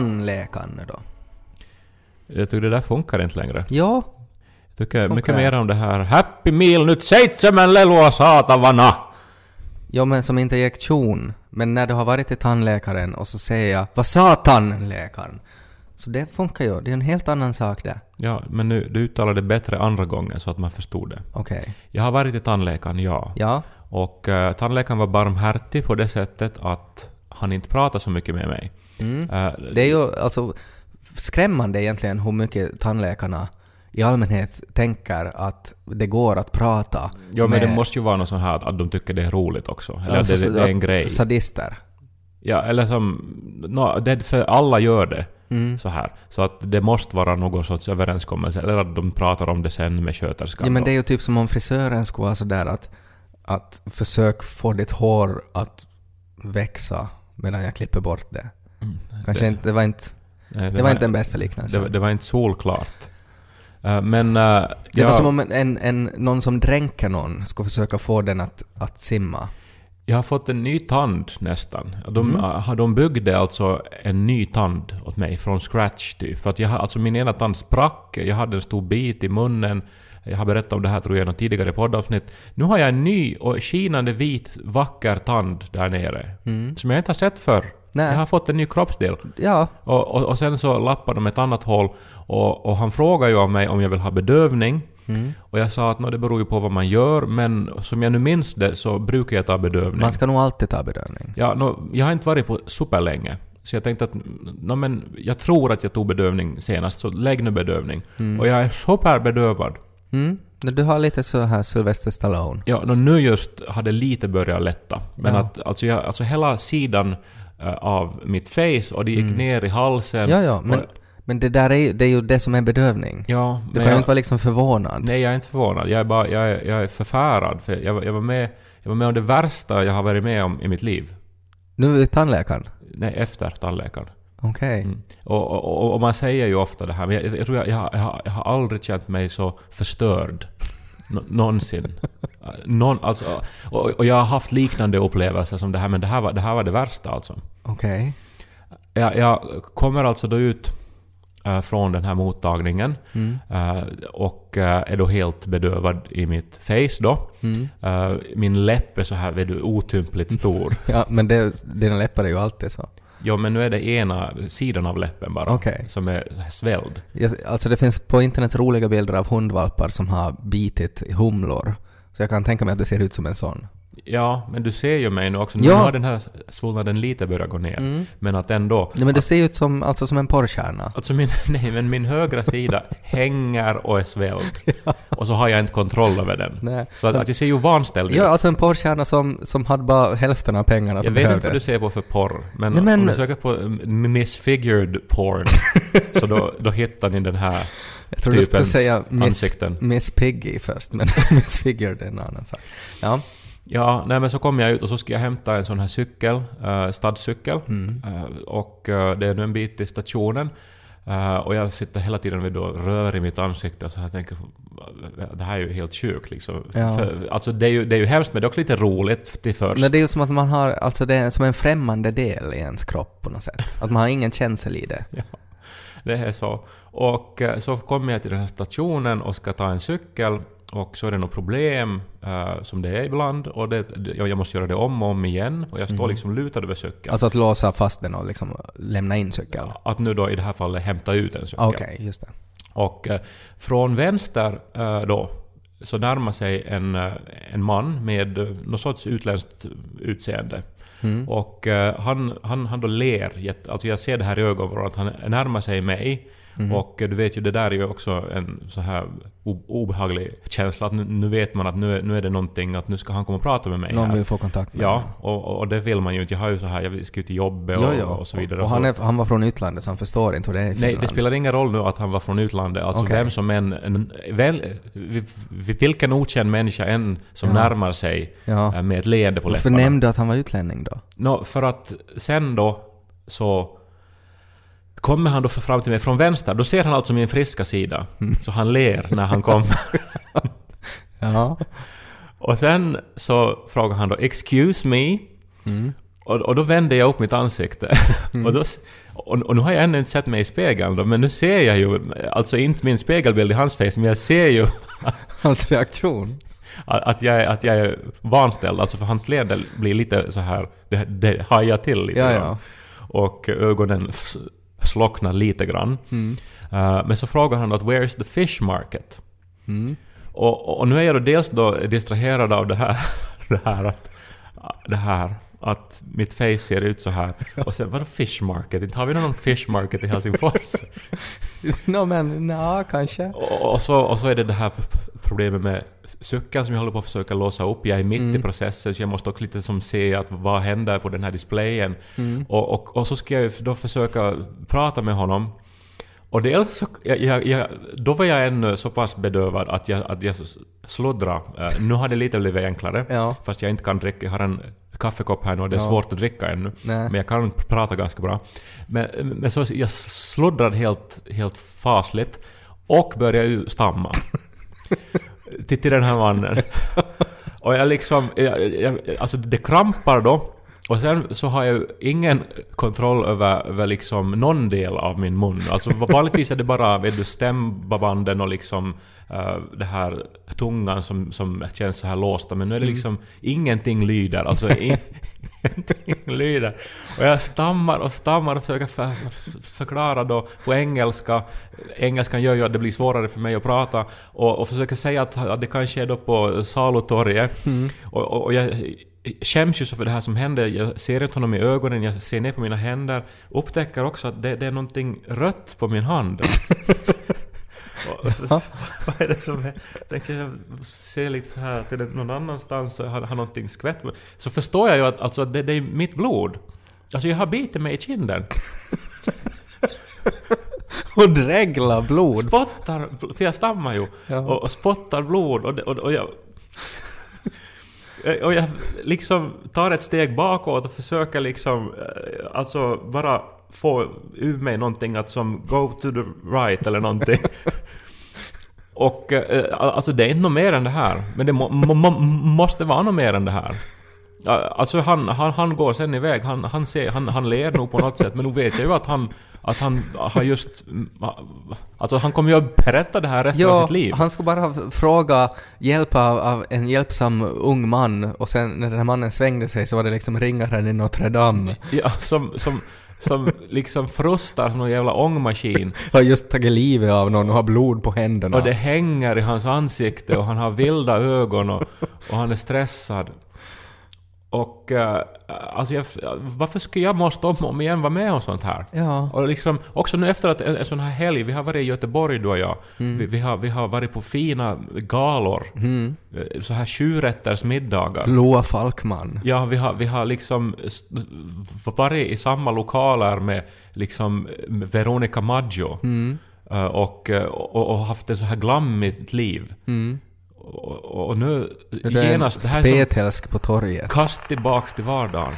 Tandläkaren då? Jag tycker det där funkar inte längre. Ja, Jag tycker Funkar mycket det? mer om det här Happy meal nyt seitsemän lelua saatavana. ja men som inte gick tjon. Men när du har varit till tandläkaren och så säger jag ”Vad sa tandläkaren?” Så det funkar ju. Det är en helt annan sak det. Ja, men nu, du uttalade det bättre andra gången så att man förstod det. Okej. Jag har varit till tandläkaren, ja. Ja. Och uh, tandläkaren var barmhärtig på det sättet att han inte pratade så mycket med mig. Mm. Eh, Det är ju alltså skrämmande egentligen hur mycket tandläkarna i allmänhet tänker att det går att prata ja, men det måste ju vara något sånt här att de tycker det är roligt också. Eller alltså, det, det är en grej. Sadister. Ja, eller som... No, det för alla gör det. Mm. Så här. Så att det måste vara någon sorts överenskommelse. Eller att de pratar om det sen med sköterskan. Ja men det är ju typ som om frisören skulle vara sådär att, att försök få ditt hår att växa medan jag klipper bort det. Kanske det- inte, det var inte, Nej, det var inte den bästa liknelsen. det, det var inte solklart. Eh, men... Uh, Det var som om en, en, någon som dränker någon skulle försöka få den att, att simma. Jag har fått en ny tand nästan. De, Mhm. uh, de byggde alltså en ny tand åt mig från scratch typ. För att jag, alltså min ena tand sprack, jag hade en stor bit i munnen. Jag har berättat om det här tror jag i något tidigare poddavsnitt. Nu har jag en ny och skinande vit vacker tand där nere. Som jag inte har sett förr. Mm. Nej. Jag har fått en ny kroppsdel. Ja, Och, och, och sen så lappade de ett annat hål och, och han frågade ju av mig om jag vill ha bedövning. Mm. Och jag sa att "Nå, det beror ju på vad man gör, men som jag nu minns det så brukar jag ta bedövning. man ska nog alltid ta bedövning. Ja, nå, jag har inte varit på superlänge. Så jag tänkte att nå, men jag tror att jag tog bedövning senast, så lägg nu bedövning. Och jag är superbedövad. Mm. Du har lite så här Sylvester Stallone. Ja, nu just hade lite börjat lätta. Men Ja. att alltså, jag, alltså hela sidan eh, av mitt face och det gick ner i halsen. Mm. Ja, ja, men, Och, men det där är, det är ju det som är bedövning. ja, Du kan ju inte vara liksom förvånad. Nej, jag är inte förvånad. Jag är, bara, jag är, jag är förfärad. För jag, var- jag, var med, jag var med om det värsta jag har varit med om i mitt liv. Nu är tandläkaren. Nej, efter tandläkaren. Okej. Mm. Och, och, och, man säger ju ofta det här, men jag, jag tror jag, jag, har- jag, har- jag har aldrig känt mig så förstörd. Nå- någonsin. Någon, alltså, och, och jag har haft liknande upplevelser som det här, men det här var det, här var det värsta alltså. Okej. Jag, jag kommer alltså då ut eh, från den här mottagningen Mm. eh, och eh, är då helt bedövad i mitt face då. Mm. Eh, min läpp är så här vet du, otympligt stor. Ja, men det, dina läppar är ju alltid så. Jo, men nu är det ena sidan av läppen bara Okej. som är svälld. Alltså det finns på internet roliga bilder av hundvalpar som har bitit humlor. Så jag kan tänka mig att det ser ut som en sån. Ja, men du ser ju mig nu också. Nu Ja. har den här svullnaden lite börjat gå ner. Men att ändå... Nej, men du ser ut som, alltså som en porrstjärna. Alltså min, nej, men min högra sida hänger och är svälld. Och så har jag inte kontroll över den. Nej. Så att, att jag ser ju vanställd ut. Ja, alltså en porrstjärna som, som hade bara hälften av pengarna Jag som vet inte behövdes. vad du ser på för porr, men, Nej, men- om du söker på mm, misfigured porn så då, då hittar ni den här jag trodde du skulle säga Miss, ansikten. Miss Piggy först, men Miss Figured är en annan sak. Ja. Ja, nej men så kom jag ut och så ska jag hämta en sån här cykel, uh, stadscykel. Mm. Eh, och eh, det är nu en bit till stationen. Och jag sitter hela tiden vid då rör i mitt ansikte och så här tänker det här är ju helt sjukt liksom. Ja. För, alltså det är, ju, det är ju hemskt men det är också lite roligt till först. Men det är ju som att man har, alltså det är som en främmande del i ens kropp på något sätt. Att man har ingen känsel i det. Ja, det är så. Och så kommer jag till den här stationen och ska ta en cykel och så är det något problem eh, som det är ibland och det, jag jag måste göra det om och om igen och jag står liksom lutad över cykeln. Alltså att låsa fast den och liksom lämna in cykeln. Att nu då i det här fallet hämta ut en cykel. Okej, just det. Och eh, från vänster eh, då så närmar sig en, en man med något sorts utländskt utseende. Mm. Och han, han, han då ler, alltså jag ser det här i ögonvrån att han närmar sig mig. Mm. Och du vet ju, det där är ju också en så här obehaglig känsla att nu, nu vet man att nu, är- nu är det någonting, att nu ska han komma och prata med mig Någon här. vill få kontakt med Ja, och, och det vill man ju inte. Jag har ju så här, jag ska ju till jobbet och, och så vidare. Och han, är, han var från utlandet så han förstår inte hur det är i Nej, Finland. det spelar ingen roll nu att han var från utlandet. Alltså Okej. vem som än... En, väl, vilken okänd människa än som Ja. närmar sig Ja. eh, med ett leende på Varför läpparna. nämnde du att han var utlänning då? Nå, för att sen då så kommer han då fram till mig från vänster. Då ser han alltså min friska sida. Mm. Så han ler när han kommer. Ja. Och sen så frågar han då ”excuse me” Mm. Och, och då vände jag upp mitt ansikte. Mm. och, då, och, och nu har jag ännu inte sett mig i spegeln då, men nu ser jag ju, alltså inte min spegelbild i hans face, men jag ser ju Hans reaktion. att att jag, att jag är vanställd. Alltså för hans leende blir lite så här, det, det hajar till lite Ja, ja. Och ögonen slocknar lite grann. Mm. Eh, men så frågar han att “Where is the fish market?” Mm. Och, och nu är jag då dels då distraherad av det här, det här att, det här att mitt face ser ut så här. Och sen vadå fish market? Inte har vi någon fish market i Helsingfors? Nå men, nja, kanske. och, och, så, och så är det det här problemet med cykeln som jag håller på att försöka låsa upp. Jag är mitt i processen så jag måste också lite som se att vad händer på den här displayen. Och, och, och så ska jag då försöka prata med honom. Och dels så, jag, jag, då var jag ännu så pass bedövad att jag, att jag sluddrade. Eh, nu har det lite blivit enklare. Ja. Fast jag inte kan dricka, jag har en kaffekopp här nu och det är Ja. svårt att dricka ännu. Nej. Men jag kan prata ganska bra. Men, men så jag sluddrade helt, helt fasligt och började stamma. till, till den här mannen. Och jag liksom, jag, jag, alltså det krampar då. Och sen så har jag ju ingen kontroll över, över liksom någon del av min mun. Alltså vanligtvis är det bara vet du, stämbanden och liksom uh, det här tungan som, som känns så här låsta. Men nu är det liksom ingenting lyder. Alltså ingenting lyder. Och jag stammar och stammar och försöker för, för, förklara då på engelska. Engelskan gör ju att det blir svårare för mig att prata. Och, och försöker säga att, att det kanske är då på salutorget. Och, och, och jag skäms ju så för det här som händer. Jag ser inte honom i ögonen, jag ser ner på mina händer. Upptäcker också att det, det är någonting rött på min hand. Och- Vad är det som är... Tänkte jag ser lite så här till någon annanstans och har, har någonting skvätt. Så förstår jag ju att alltså, det, det är mitt blod. Alltså jag har bitit mig i kinden. Och dregla blod. Spottar, för jag stammar ju. Ja. Och, och spottar blod och, och, och jag... Och jag liksom tar ett steg bakåt och försöker liksom eh, alltså bara få ur mig någonting att som go to the right eller någonting. Och eh, alltså det är inte något mer än det här. Men det må, må, måste vara något mer än det här. Alltså han, han, han går sen iväg, han, han, ser, han, han ler nog på något sätt men nu vet jag ju att han, att han har just... Alltså han kommer ju att berätta det här resten av Ja, sitt liv. han skulle bara fråga hjälp av, av en hjälpsam ung man och sen när den här mannen svängde sig så var det liksom ringaren i Notre Dame. Ja, som, som, som liksom frustar som någon jävla ångmaskin. Har just tagit livet av någon och har blod på händerna. Och det hänger i hans ansikte och han har vilda ögon och, och han är stressad. Och uh, alltså jag, varför skulle jag måste om och om igen vara med om sånt här? Ja. Och liksom, också nu efter att en, en sån här helg, vi har varit i Göteborg du och jag. Vi, vi, har, vi har varit på fina galor. Mm. Eh, Så här sjurätters middagar. Loa Falkman. Ja, vi har, vi har liksom varit i samma lokaler med liksom Veronica Maggio. Mm. Eh, Och, och, och haft ett så här glammigt liv. Mm. Och, och nu Det är en genast, det här som spetälsk på torget. kast tillbaks till vardagen.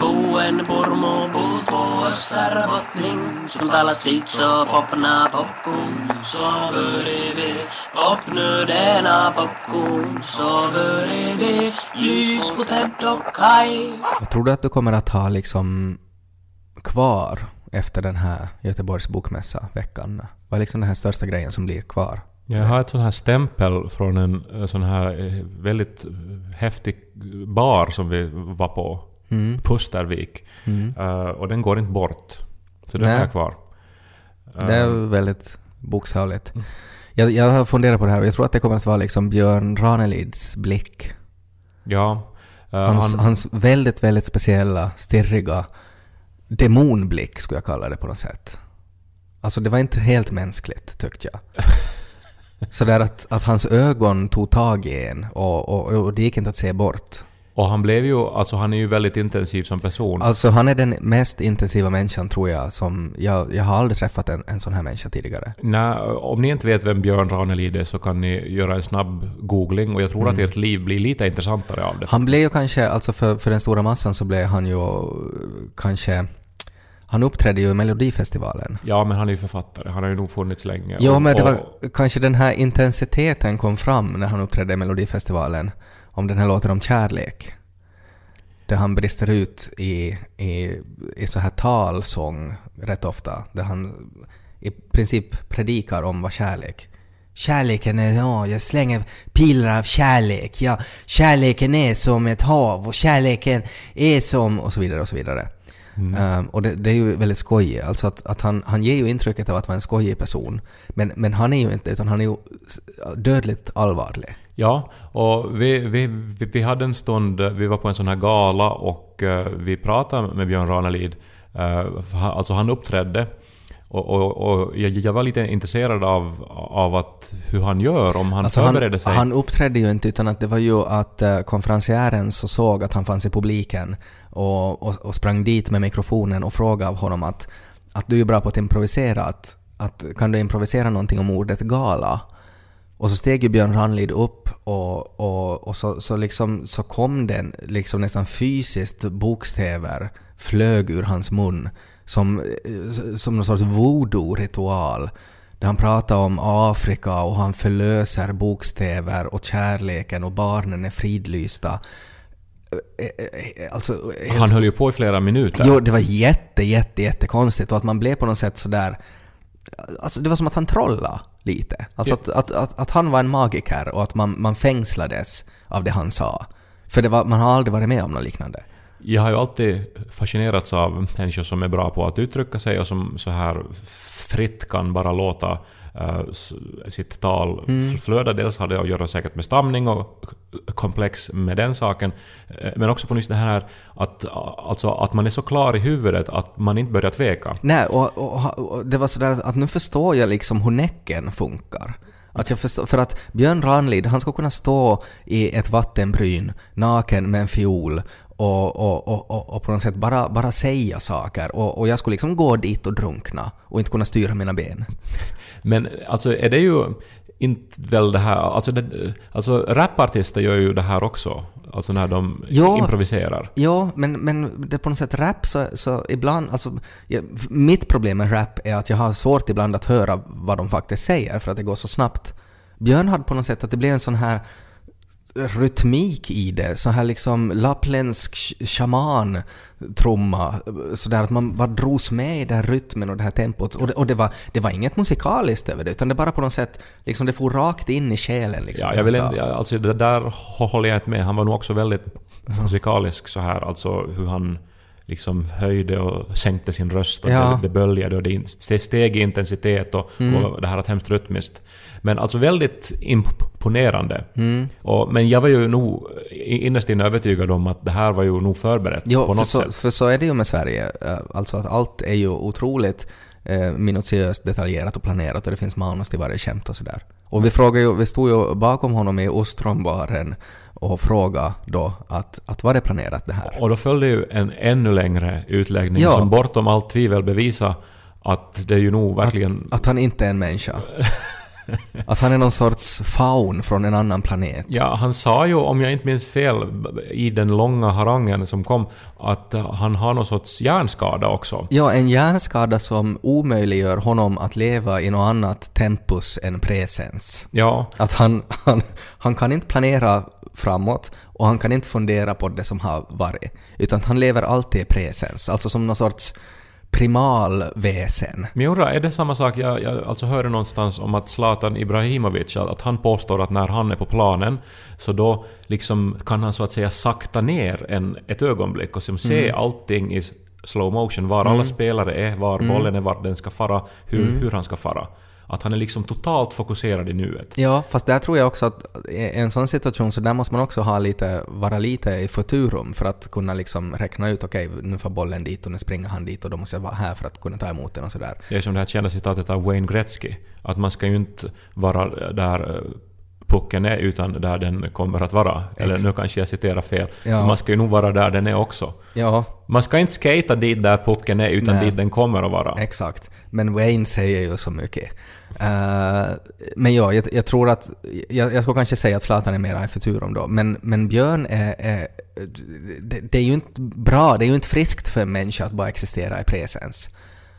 Buen Burmo puut vuossar botning Som täällä sitso popna popkuun Så börjar vi popnödena popkuun Så börjar vi lys på Ted och Kai Vad tror du att du kommer att ha liksom kvar efter den här Göteborgs bokmässa-veckan? Vad är liksom den här största grejen som blir kvar? Jag har ett sån här stämpel från en eh, sån här eh, väldigt häftig bar som vi var på. Mm. Pustervik. Mm. Eh, och den går inte bort. Så den Nej. jag kvar. Det är väldigt bokstavligt. Jag, jag har funderat på det här och jag tror att det kommer att vara liksom Björn Ranelids blick. ja. Eh, Hans, han, hans väldigt, väldigt speciella, stirriga demonblick skulle jag kalla det på något sätt. Alltså det var inte helt mänskligt tyckte jag. Sådär att, att hans ögon tog tag i en och, och, och det gick inte att se bort. och han blev ju, alltså han är ju väldigt intensiv som person. Alltså han är den mest intensiva människan tror jag som... Jag, jag har aldrig träffat en, en sån här människa tidigare. Nej, om ni inte vet vem Björn Ranelid är så kan ni göra en snabb googling och jag tror Mm. att ert liv blir lite intressantare av det. Han blev ju kanske, alltså för, för den stora massan så blev han ju kanske... Han uppträdde ju i Melodifestivalen. Ja, men han är ju författare. Han har ju nog funnits länge. Ja, Och- men det och- var kanske den här intensiteten kom fram när han uppträdde i Melodifestivalen. Om den här låten om kärlek. där han brister ut i, i, i så här talsång rätt ofta, där han i princip predikar om vad kärlek Kärleken är, ja, jag slänger pilar av kärlek, ja, kärleken är som ett hav och kärleken är som... och så vidare och så vidare. Um, och det, det, är ju väldigt skojigt, alltså att, att han, han ger ju intrycket av att vara en skojig person, men, men han är ju inte, utan han är ju dödligt allvarlig. Ja, och vi, vi, vi, vi hade en stund, vi var på en sån här gala och uh, vi pratade med Björn Ranelid. Uh, alltså han uppträdde och, och, och jag, var lite intresserad av, av att, hur han gör, om han alltså förberedde sig. Han uppträdde ju inte, utan att det var ju att uh, konferencieren så såg att han fanns i publiken och, och, och sprang dit med mikrofonen och frågade av honom att, att du är bra på att improvisera, att, att kan du improvisera någonting om ordet gala? Och så steg ju Björn Ranelid upp och, och, och så, så, liksom, så kom det liksom nästan fysiskt bokstäver flög ur hans mun som, som någon sorts voodoo-ritual. Där han pratar om Afrika och han förlöser bokstäver och kärleken och barnen är fridlysta. Alltså, helt... Han höll ju på i flera minuter. Jo, det var jätte, jätte, jättekonstigt och att man blev på något sätt sådär... Alltså det var som att han trollade lite. Alltså att, att, att, att, han var en magiker och att man, man fängslades av det han sa. För det var, man har aldrig varit med om något liknande. Jag har ju alltid fascinerats av människor som är bra på att uttrycka sig och som så här fritt kan bara låta uh, sitt tal mm. flöda. Dels har det att göra säkert med stamning och komplex med den saken, eh, men också på nyss det här att, alltså, att man är så klar i huvudet att man inte börjar tveka. Nej, och, och, och det var sådär att nu förstår jag liksom hur näcken funkar. Att jag förstår, för att Björn Ranelid, han skulle kunna stå i ett vattenbryn naken med en fiol och, och, och, och, på något sätt bara, bara säga saker och, och jag skulle liksom gå dit och drunkna och inte kunna styra mina ben. Men alltså är det ju inte väl det här, alltså, det, alltså rapartister gör ju det här också, alltså när de ja, improviserar. Ja, men, men det på något sätt rap så, så ibland, alltså ja, mitt problem med rap är att jag har svårt ibland att höra vad de faktiskt säger för att det går så snabbt. Björn hade på något sätt att det blev en sån här rytmik i det, så här liksom lappländsk shaman trumma sådär att man bara drogs med i den här rytmen och det här tempot. Och det, och det, var, det var inget musikaliskt över det, utan det bara på något sätt, liksom det for rakt in i själen. Liksom, ja, jag vill inte, alltså det där håller jag inte med. Han var nog också väldigt musikalisk så här, alltså hur han liksom höjde och sänkte sin röst och ja. det, böljade och det steg i intensitet och, mm. och det här att hemskt rytmiskt. Men alltså väldigt imponerande. Mm. Och, men jag var ju nog innerst inne övertygad om att det här var ju nog förberett jo, på något så, sätt. för så är det ju med Sverige. Eh, alltså att allt är ju otroligt eh, minutiöst detaljerat och planerat och det finns manus till varje skämt och sådär. Och vi, frågade ju, vi stod ju bakom honom i ostrombaren och fråga då att, att var det planerat det här? Och då följde ju en ännu längre utläggning ja. som bortom allt tvivel bevisar att det är ju nog verkligen... Att, att han inte är en människa. Att han är någon sorts faun från en annan planet. Ja, han sa ju, om jag inte minns fel, i den långa harangen som kom, att han har någon sorts hjärnskada också. Ja, en hjärnskada som omöjliggör honom att leva i något annat tempus än presens. Ja. Att han, han, han kan inte planera framåt och han kan inte fundera på det som har varit, utan han lever alltid i presens, alltså som någon sorts primalväsen. Men är det samma sak? Jag, jag alltså hörde någonstans om att Zlatan Ibrahimovic, att han påstår att när han är på planen så då liksom kan han så att säga sakta ner en, ett ögonblick och som se mm. allting i slow motion, var mm. alla spelare är, var mm. bollen är, var den ska fara, hur, mm. hur han ska fara. Att han är liksom totalt fokuserad i nuet. Ja, fast där tror jag också att i en sån situation så där måste man också ha lite, vara lite i futurum för att kunna liksom räkna ut okej, okay, nu får bollen dit och nu springer han dit och då måste jag vara här för att kunna ta emot den och sådär. Det är som det här kända citatet av Wayne Gretzky, att man ska ju inte vara där eh, pucken är utan där den kommer att vara. Eller nu kanske jag citerar fel. Ja. Man ska ju nog vara där den är också. Ja. Man ska inte skata dit där pucken är utan Nej. dit den kommer att vara. Exakt. Men Wayne säger ju så mycket. Uh, men ja, jag, jag, tror att... Jag, jag skulle kanske säga att Zlatan är mera i futurum då, men, men Björn är... är det, det, är ju inte bra, det är ju inte friskt för en människa att bara existera i presens.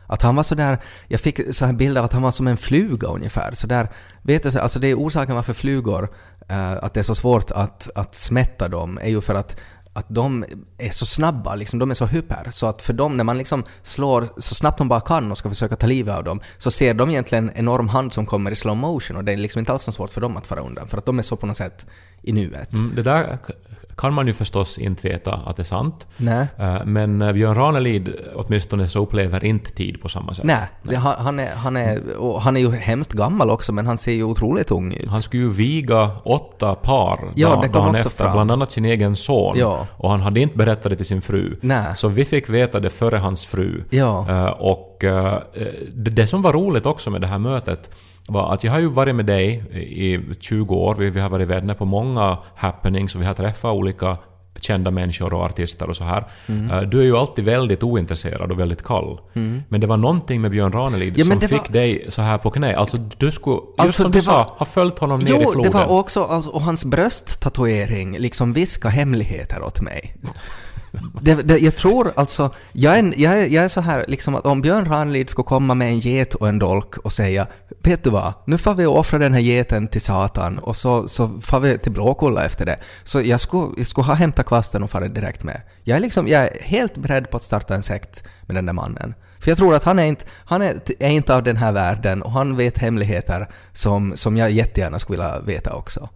Att han var sådär, jag fick så här bilder av att han var som en fluga ungefär. Så där, vet du, alltså det är orsaken varför flugor, eh, att det är så svårt att, att smätta dem, är ju för att att de är så snabba, liksom, de är så hyper, så att för dem när man liksom slår så snabbt de bara kan och ska försöka ta livet av dem, så ser de egentligen en enorm hand som kommer i slow motion och det är liksom inte alls något svårt för dem att fara undan, för att de är så på något sätt i nuet. Mm, det där kan man ju förstås inte veta att det är sant. Nej. Eh, Men eh, Björn Ranelid åtminstone så upplever inte tid på samma sätt. Nej, det- han, är, han, är, han är ju hemskt gammal också, men han ser ju otroligt ung ut. Han skulle ju viga åtta par Ja, dagen också efter, fram. bland annat sin egen son. Ja. Och han hade inte berättat det till sin fru. Nej. Så vi fick veta det före hans fru. Ja. Eh, och eh, det, det som var roligt också med det här mötet var att jag har ju varit med dig i 20 år, vi, vi har varit vänner på många happenings och vi har träffat olika kända människor och artister och så här. Mm. Eh, Du är ju alltid väldigt ointresserad och väldigt kall. Men det var någonting med Björn Ranelid Ja, som fick var- dig så här på knä. Alltså du skulle, just Alltså, som det du sa, var- ha följt honom ner i Jo, floden. det var också, alltså, och hans brösttatuering liksom viska hemligheter åt mig. Det, det, jag tror alltså, jag är, jag, är, jag är så här liksom att om Björn Ranelid skulle komma med en get och en dolk och säga ”Vet du vad, nu får vi offra den här geten till Satan och så, så får vi till Blåkulla efter det”. Så jag skulle, jag skulle ha hämtat kvasten och farit direkt med. Jag är liksom, jag är helt beredd på att starta en sekt med den där mannen. För jag tror att han är inte, han är, är inte av den här världen och han vet hemligheter som, som jag jättegärna skulle vilja veta också.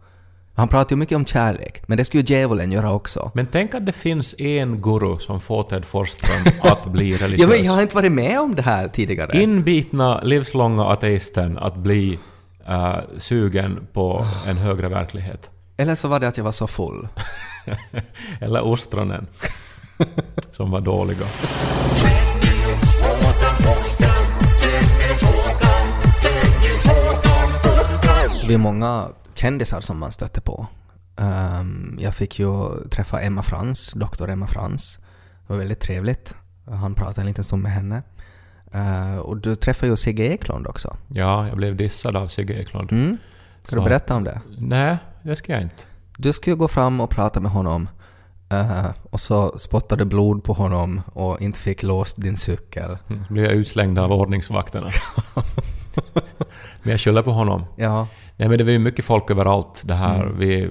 Han pratar ju mycket om kärlek, men det skulle ju djävulen göra också. Men tänk att det finns en guru som får Ted Forsström att bli religiös. Ja, men jag har inte varit med om det här tidigare. Inbitna, livslånga ateisten att bli eh, sugen på en högre verklighet. Eller så var det att jag var så full. Eller ostronen. som var dåliga. Det är många kändisar som man stötte på. Ehm, jag fick ju träffa Emma Frans, doktor Emma Frans. Det var väldigt trevligt. Han pratade en liten stund med henne. Eh, och du träffade ju Sigge Eklund också. Ja, jag blev dissad av Sigge Eklund. Mm. Ska du berätta om det? Nej, det ska jag inte. Du skulle gå fram och prata med honom eh, och så spottade blod på honom och inte fick låst din cykel. Mm, Så blev jag utslängd av ordningsvakterna. men jag skyller på honom. Ja. Nej men det var ju mycket folk överallt det här. Mm. Vi,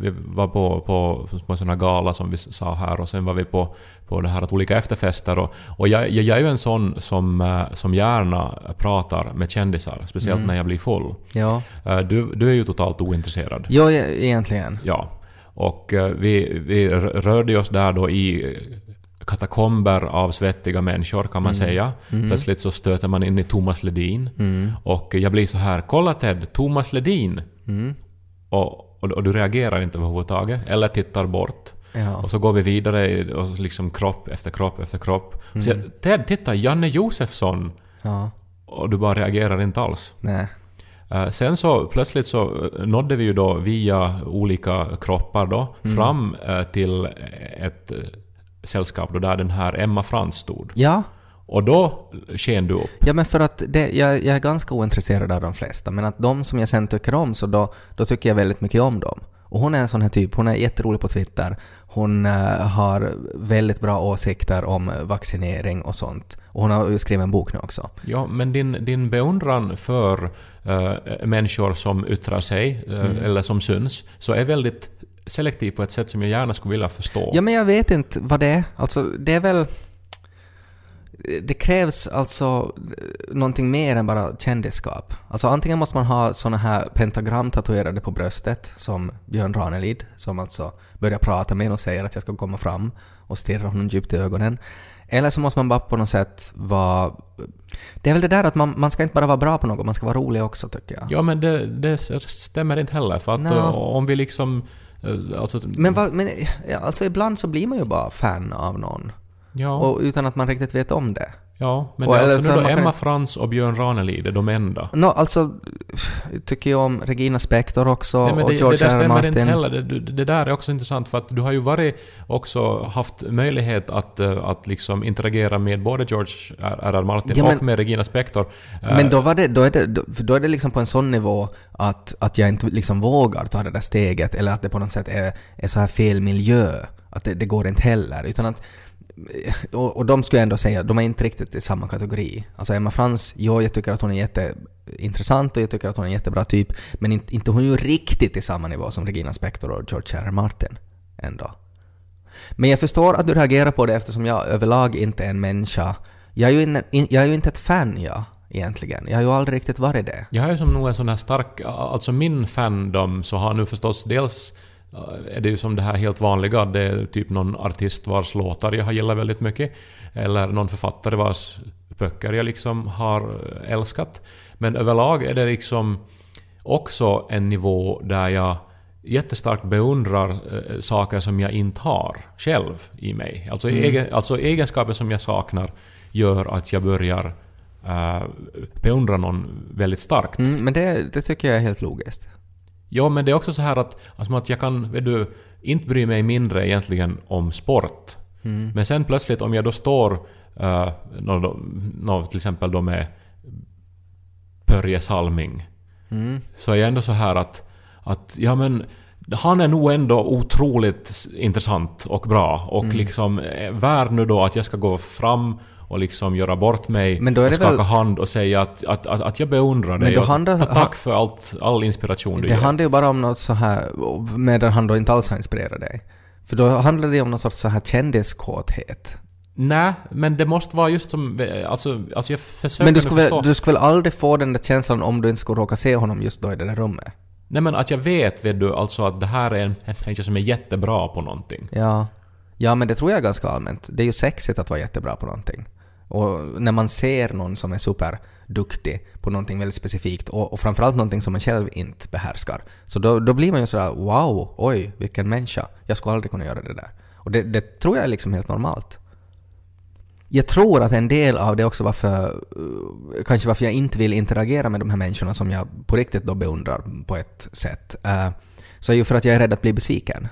vi var på, på, på en sån här gala som vi sa här och sen var vi på, på det här att olika efterfester och, och jag, jag, jag är ju en sån som, eh, som gärna pratar med kändisar, speciellt Mm. när jag blir full. Ja. Eh, Du, du är ju totalt ointresserad. Ja, e- egentligen. Ja. Och eh, vi, vi rörde oss där då i katakomber av svettiga människor kan man säga. Plötsligt så stöter man in i Thomas Ledin. Och jag blir så här, kolla Ted, Thomas Ledin! Och, och, och du reagerar inte överhuvudtaget, eller tittar bort. Ja. Och så går vi vidare och liksom kropp efter kropp efter kropp. Så jag, Ted, titta, Janne Josefsson! Ja. Och du bara reagerar inte alls. Nej. Eh, Sen så plötsligt så eh, nådde vi ju då via olika kroppar då fram eh, till ett sällskap då där den här Emma Frans stod. Ja. Och då sken du upp. Ja, men för att det, jag, jag är ganska ointresserad av de flesta, men att de som jag sen tycker om, så då, då tycker jag väldigt mycket om dem. Och hon är en sån här typ, hon är jätterolig på Twitter. Hon eh, har väldigt bra åsikter om vaccinering och sånt. Och hon har ju skrivit en bok nu också. Ja, men din, din beundran för eh, människor som yttrar sig, eh, eller som syns, så är väldigt selektiv på ett sätt som jag gärna skulle vilja förstå. Ja, men jag vet inte vad det är. Alltså, det är väl... Det krävs alltså någonting mer än bara kändisskap. Alltså antingen måste man ha såna här pentagram tatuerade på bröstet, som Björn Ranelid, som alltså börjar prata med en och säger att jag ska komma fram och stirra honom djupt i ögonen. Eller så måste man bara på något sätt vara... Det är väl det där att man, man ska inte bara vara bra på något, man ska vara rolig också tycker jag. Ja, men det, det stämmer inte heller. För att eh, om vi liksom... eh, Alltså, Men, vad, men alltså ibland så blir man ju bara fan av någon. ja. Och utan att man riktigt vet om det. Ja, men Och det är alltså så nu då man kan- Emma Frans och Björn Ranelid är de enda. Nå, alltså, tycker jag om Regina Spektor också Nej, men och det, det George där R. R. stämmer inte Martin. heller. Det, det, det där är också intressant för att du har ju varit också haft möjlighet att, eh, att liksom interagera med både George R. R. Martin Ja, men- och med Regina Spektor. Eh, Men då, var det, då, är det, då är det liksom på en sån nivå att, att jag inte liksom vågar ta det där steget eller att det på något sätt är, är så här fel miljö. Att det, det går inte heller. Utan att, och, och de skulle jag ändå säga, de är inte riktigt i samma kategori. Alltså Emma Frans, ja, jag tycker att hon är jätteintressant och jag tycker att hon är en jättebra typ, men inte, inte hon är ju riktigt i samma nivå som Regina Spektor och George R. R. Martin. Ändå. Men jag förstår att du reagerar på det eftersom jag överlag inte är en människa. Jag är ju, in, in, jag är ju inte ett fan, jag, egentligen. Jag har ju aldrig riktigt varit det. Jag är ju som nog en sån här stark... Alltså min fandom så har nu förstås dels är det ju som det här helt vanliga, det är typ någon artist vars låtar jag har gillat väldigt mycket, eller någon författare vars böcker jag liksom har älskat. Men överlag är det liksom också en nivå där jag jättestarkt beundrar äh, saker som jag inte har själv i mig. Alltså, Mm. egen, alltså egenskaper som jag saknar gör att jag börjar äh, beundra någon väldigt starkt. Mm, men det, det tycker jag är helt logiskt. Ja, men det är också så här att, alltså att jag kan vet du, inte bry mig mindre egentligen om sport. Men sen plötsligt om jag då står, uh, då, nå, till exempel då med Börje Salming, Mm. så är jag ändå så här att, att ja men han är nog ändå otroligt intressant och bra och Mm. liksom är värd nu då att jag ska gå fram och liksom göra bort mig Men då är och det skaka väl- hand och säga att, att, att, att jag beundrar dig och ta- tack för allt, all inspiration du Det ger. handlar ju bara om något så här, medan han då inte alls har inspirerat dig. För då handlar det ju om någon sorts så här kändiskåthet. Nej, men det måste vara just som... Alltså, alltså jag försöker Men du skulle, väl, du skulle väl aldrig få den där känslan om du inte skulle råka se honom just då i det där rummet? Nej men att jag vet, vet du, alltså att det här är en en människa som är jättebra på någonting. Ja. Ja, men det tror jag är ganska allmänt. Det är ju sexigt att vara jättebra på någonting. Och när man ser någon som är superduktig på någonting väldigt specifikt och, och framförallt någonting som man själv inte behärskar, så då, då blir man ju sådär wow, oj, vilken människa. Jag skulle aldrig kunna göra det där. Och det, det tror jag är liksom helt normalt. Jag tror att en del av det också varför, eh, kanske varför jag inte vill interagera med de här människorna som jag på riktigt då beundrar på ett sätt, eh, så är ju för att jag är rädd att bli besviken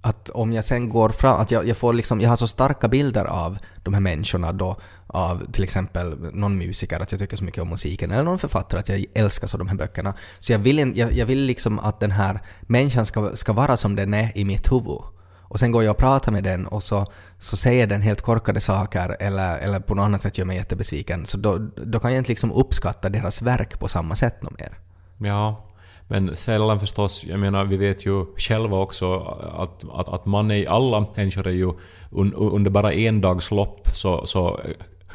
att om jag sen går fram, att jag, jag får liksom, jag har så starka bilder av de här människorna då, av till exempel någon musiker, att jag tycker så mycket om musiken, eller någon författare, att jag älskar så de här böckerna. Så jag vill, en, jag, jag vill liksom att den här människan ska, ska vara som den är i mitt huvud. Och sen går jag och pratar med den och så, så säger den helt korkade saker eller, eller på något annat sätt gör mig jättebesviken. Så då, då kan jag inte liksom uppskatta deras verk på samma sätt något mer. Ja, men sällan förstås. Jag menar, vi vet ju själva också att, att, att man är... Alla människor är ju... Un, under bara en dags lopp så, så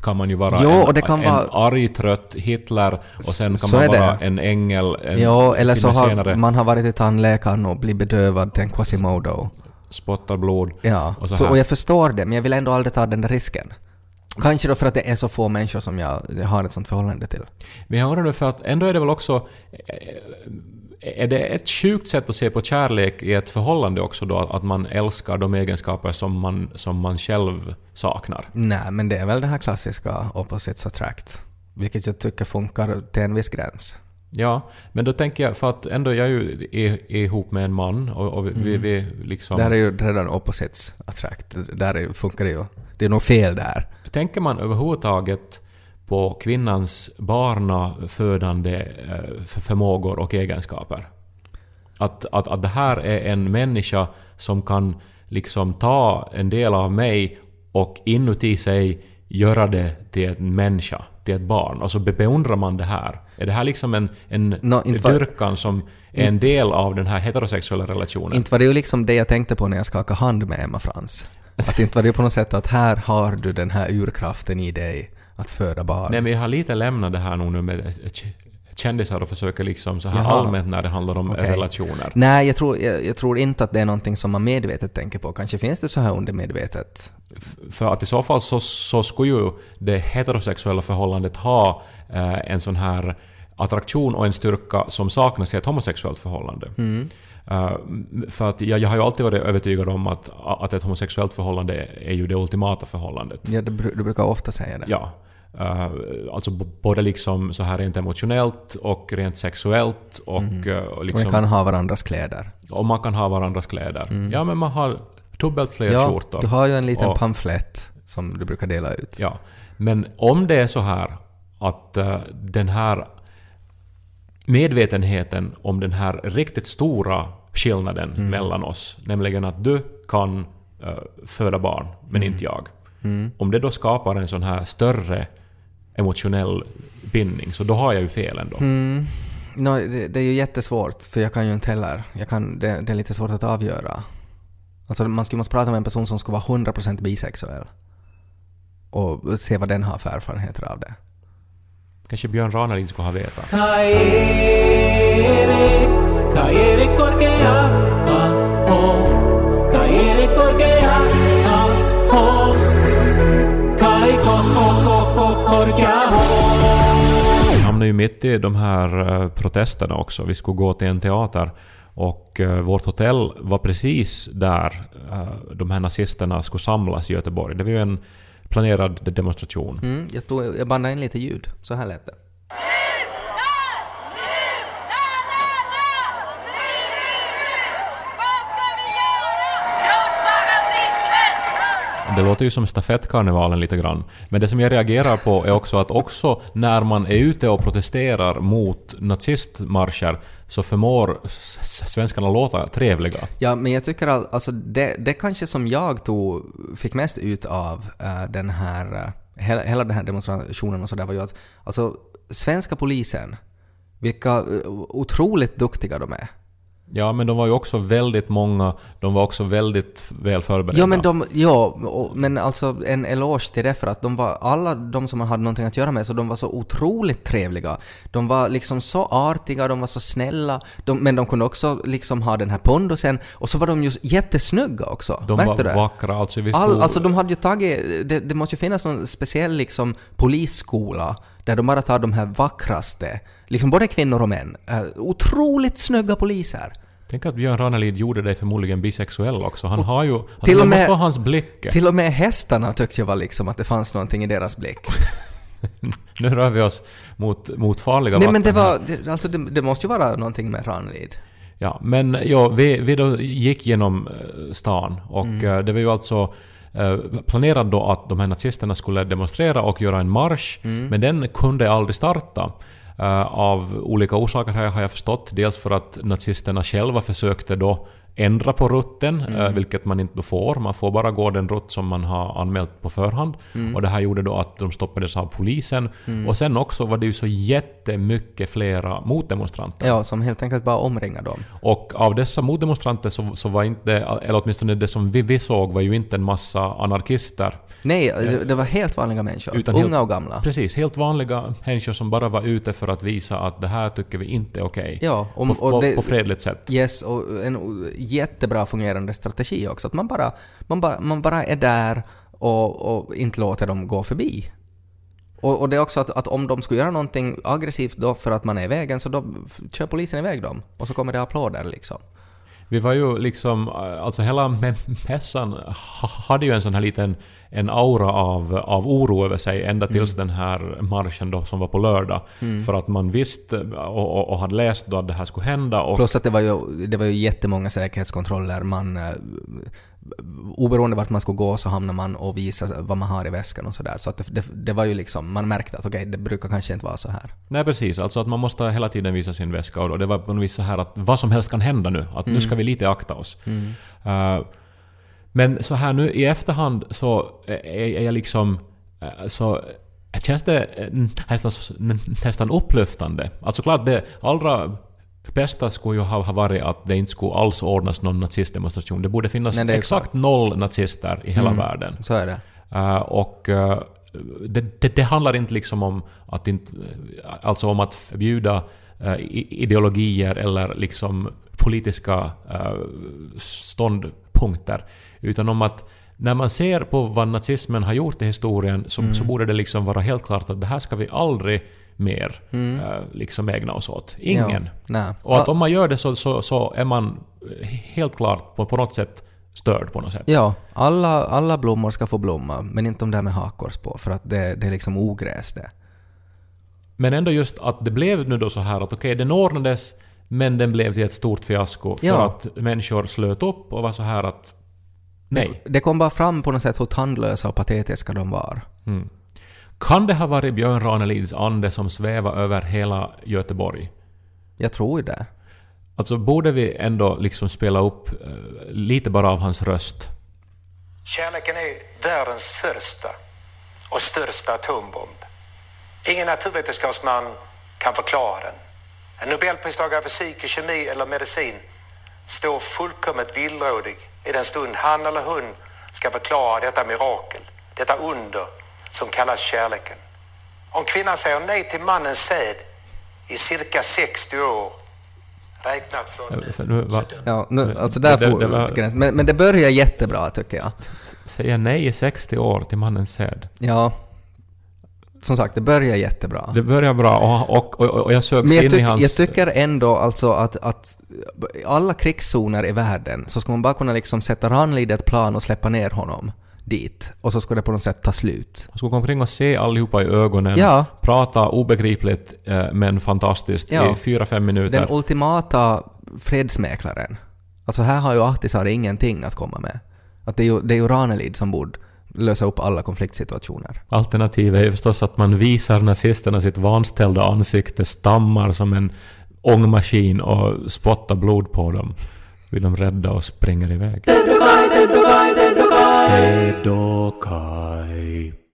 kan man ju vara Jo, en, en vara- arg, trött Hitler och sen kan Så man vara en ängel en Ja, eller så har senare man har varit till tandläkaren och blivit bedövad till en Quasimodo. spottar blod. Ja, Och så så och jag förstår det, men jag vill ändå aldrig ta den där risken. Kanske då för att det är så få människor som jag har ett sånt förhållande till. Men jag undrar för att ändå är det väl också... Är det ett sjukt sätt att se på kärlek i ett förhållande också då? Att man älskar de egenskaper som man, som man själv saknar? Nej, men det är väl det här klassiska opposites attract. Vilket jag tycker funkar till en viss gräns. Ja, men då tänker jag, för att ändå jag är ju ihop med en man och, och vi, vi, vi liksom... Där är ju redan opposites attract. Där är, funkar det ju. Det är nog fel där. Tänker man överhuvudtaget på kvinnans barnafödande eh, för- förmågor och egenskaper? Att, att, att det här är en människa som kan liksom ta en del av mig och inuti sig göra det till en människa, till ett barn. Och så be- beundrar man det här. Är det här liksom en, en var- dyrkan som är en del av den här heterosexuella relationen? Inte var det ju liksom det jag tänkte på när jag skakade hand med Emma Frans. Att inte var det ju på något sätt att här har du den här urkraften i dig att föda barn. Nej men jag har lite lämnat det här nu med kändisar och försöker liksom så här Jaha. allmänt när det handlar om Okej. relationer. Nej, jag tror, jag, jag tror inte att det är någonting som man medvetet tänker på. Kanske finns det så här undermedvetet. För att i så fall så, så skulle ju det heterosexuella förhållandet ha eh, en sån här attraktion och en styrka som saknas i ett homosexuellt förhållande. Eh, för att jag, jag har ju alltid varit övertygad om att, att ett homosexuellt förhållande är ju det ultimata förhållandet. Ja, du, du brukar ofta säga det. Ja. Uh, alltså både liksom så här rent emotionellt och rent sexuellt och, och Och liksom... ni kan ha varandras kläder. Och man kan ha varandras kläder. Ja, men man har dubbelt fler Ja, skjortor. du har ju en liten Och- pamflett som du brukar dela ut. Ja. Men om det är så här att eh, den här medvetenheten om den här riktigt stora skillnaden Mm. mellan oss, nämligen att du kan uh, föda barn, men Mm. inte jag. Om det då skapar en sån här större emotionell bindning, så då har jag ju fel ändå. Mm. No, det, det är ju jättesvårt, för jag kan ju inte heller... Jag kan, det, det är lite svårt att avgöra. Alltså man skulle måste prata med en person som skulle vara 100% bisexuell. Och se vad den har för erfarenheter av det. Kanske Björn Ranelid skulle ha vetat. Vi hamnade ju mitt i de här eh, protesterna också. Vi skulle gå till en teater och eh, vårt hotell var precis där eh, de här nazisterna skulle samlas i Göteborg. Det var ju en planerad demonstration. Mm, jag, tog, jag bandade in lite ljud. Så här lät det. Vad ska vi göra? Krossa nazismen! Det låter ju som stafettkarnevalen lite grann. Men det som jag reagerar på är också att också när man är ute och protesterar mot nazistmarscher så förmår svenskarna låta trevliga. Ja, men jag tycker att alltså det, det kanske som jag tog, fick mest ut av uh, den här, uh, hela, hela den här demonstrationen och sådär var ju att alltså svenska polisen, vilka eh, otroligt duktiga de är. Ja, men de var ju också väldigt många, de var också väldigt väl förberedda. Ja men de, ja, men alltså en eloge till det för att de var, alla de som man hade någonting att göra med, så de var så otroligt trevliga. De var liksom så artiga, de var så snälla, de, men de kunde också liksom ha den här pondusen, och så var de ju jättesnygga också. de Märkte var du det? vackra, alltså vi stod... All, alltså de hade ju tagit, det, det måste ju finnas någon speciell liksom polisskola där de bara tar de här vackraste, liksom både kvinnor och män. Uh, otroligt snygga poliser. Tänk att Björn Ranelid gjorde dig förmodligen bisexuell också. Han har ju... Alltså, till och med- hans blick. Till och med hästarna tyckte jag var liksom att det fanns någonting i deras blick. Nu rör vi oss mot, mot farliga Nej men det var, det, alltså det, det måste ju vara någonting med Ranelid. Ja, men ja, vi, vi då gick genom eh, stan och Mm. eh, det var ju alltså eh, planerat då att de här nazisterna skulle demonstrera och göra en marsch, Mm. men den kunde aldrig starta. Eh, av olika orsaker har jag förstått. Dels för att nazisterna själva försökte då ändra på rutten, Mm. eh, vilket man inte får. Man får bara gå den rutt som man har anmält på förhand. Mm. Och det här gjorde då att de stoppades av polisen. Och sen också var det ju så jättemycket flera motdemonstranter. Ja, som helt enkelt bara omringar dem. Och av dessa motdemonstranter så, så var inte, eller åtminstone det som vi, vi såg var ju inte en massa anarkister. Nej, det, det var helt vanliga människor. Utan Unga helt- och gamla. Precis, helt vanliga människor som bara var ute för att visa att det här tycker vi inte är okej. Ja, och, på, och på, det, på fredligt sätt. Yes, och en jättebra fungerande strategi också. Att man bara, man bara, man bara är där och, och inte låter dem gå förbi. Och, och det är också att, att om de skulle göra någonting aggressivt då för att man är i vägen så då kör polisen iväg dem. Och så kommer det applåder liksom. Vi var ju liksom, alltså hela mä- mässan ha- hade ju en sån här liten en aura av, av oro över sig ända tills den här marschen då som var på lördag. För att man visste och, och, och hade läst då att det här skulle hända och Plus att det var ju, det var ju jättemånga säkerhetskontroller. Man, eh, oberoende vart man skulle gå så hamnar man och visar vad man har i väskan och sådär. Så att det, det, det var ju liksom, man märkte att okej, det brukar kanske inte vara så här. Nej precis, alltså att man måste hela tiden visa sin väska och det var på något vis så här att vad som helst kan hända nu, att nu ska vi lite akta oss. Eh, men så här nu i efterhand så är, är jag liksom... eh, så känns det eh, nästan, nästan upplyftande. Alltså klart det allra bästa skulle ju ha varit att det inte skulle alls ordnas någon nazistdemonstration. Det borde finnas Nej, det exakt klart. noll nazister i hela världen. Så är det. Uh, och uh, det, det, det handlar inte liksom om att inte, alltså om att förbjuda uh, ideologier eller liksom politiska ståndpunkter. Utan om att när man ser på vad nazismen har gjort i historien så, så borde det liksom vara helt klart att det här ska vi aldrig mer uh, liksom ägna oss åt. Ingen. Ja. Och att om man gör det så, så, så är man helt klart på, på något sätt störd på något sätt. Ja, alla, alla blommor ska få blomma, men inte de där med hakkors på, för att det, det är liksom ogräs det. Men ändå just att det blev nu då så här att okej, den ordnades men den blev till ett stort fiasko för Ja. att människor slöt upp och var så här att nej. Det kom bara fram på något sätt hur tandlösa och patetiska de var. Mm. Kan det ha varit Björn Ranelids ande som svävade över hela Göteborg? Jag tror det. Alltså borde vi ändå liksom spela upp eh, lite bara av hans röst? Kärleken är världens första och största atombomb. Ingen naturvetenskapsman kan förklara den. En nobelpristagare i fysik, kemi eller medicin står fullkomligt villrådig i den stund han eller hon ska förklara detta mirakel, detta under som kallas kärleken. Om kvinnan säger nej till mannens säd i cirka 60 år, räknat från nu, Ja, nu, alltså där Det- det- får det var-. Men, men det börjar jättebra tycker jag. säga nej i 60 år till mannens säd. Ja. Som sagt, det börjar jättebra. Det börjar bra och, och, och, och jag sögs in i hans... jag tycker ändå alltså att, att i alla krigszoner i världen så ska man bara kunna liksom sätta Ranelid i ett plan och släppa ner honom dit. Och så ska det på något sätt ta slut. Han skulle gå omkring och se allihopa i ögonen, Ja. prata obegripligt eh, men fantastiskt Ja. i fyra, fem minuter. Den ultimata fredsmäklaren. Alltså här har ju Ahtisaari ingenting att komma med. Att det är ju, det är ju Ranelid som borde lösa upp alla konfliktsituationer. Alternativet är ju förstås att man visar nazisterna sitt vanställda ansikte, stammar som en ångmaskin och spottar blod på dem. Vill de rädda och springer iväg. Kai.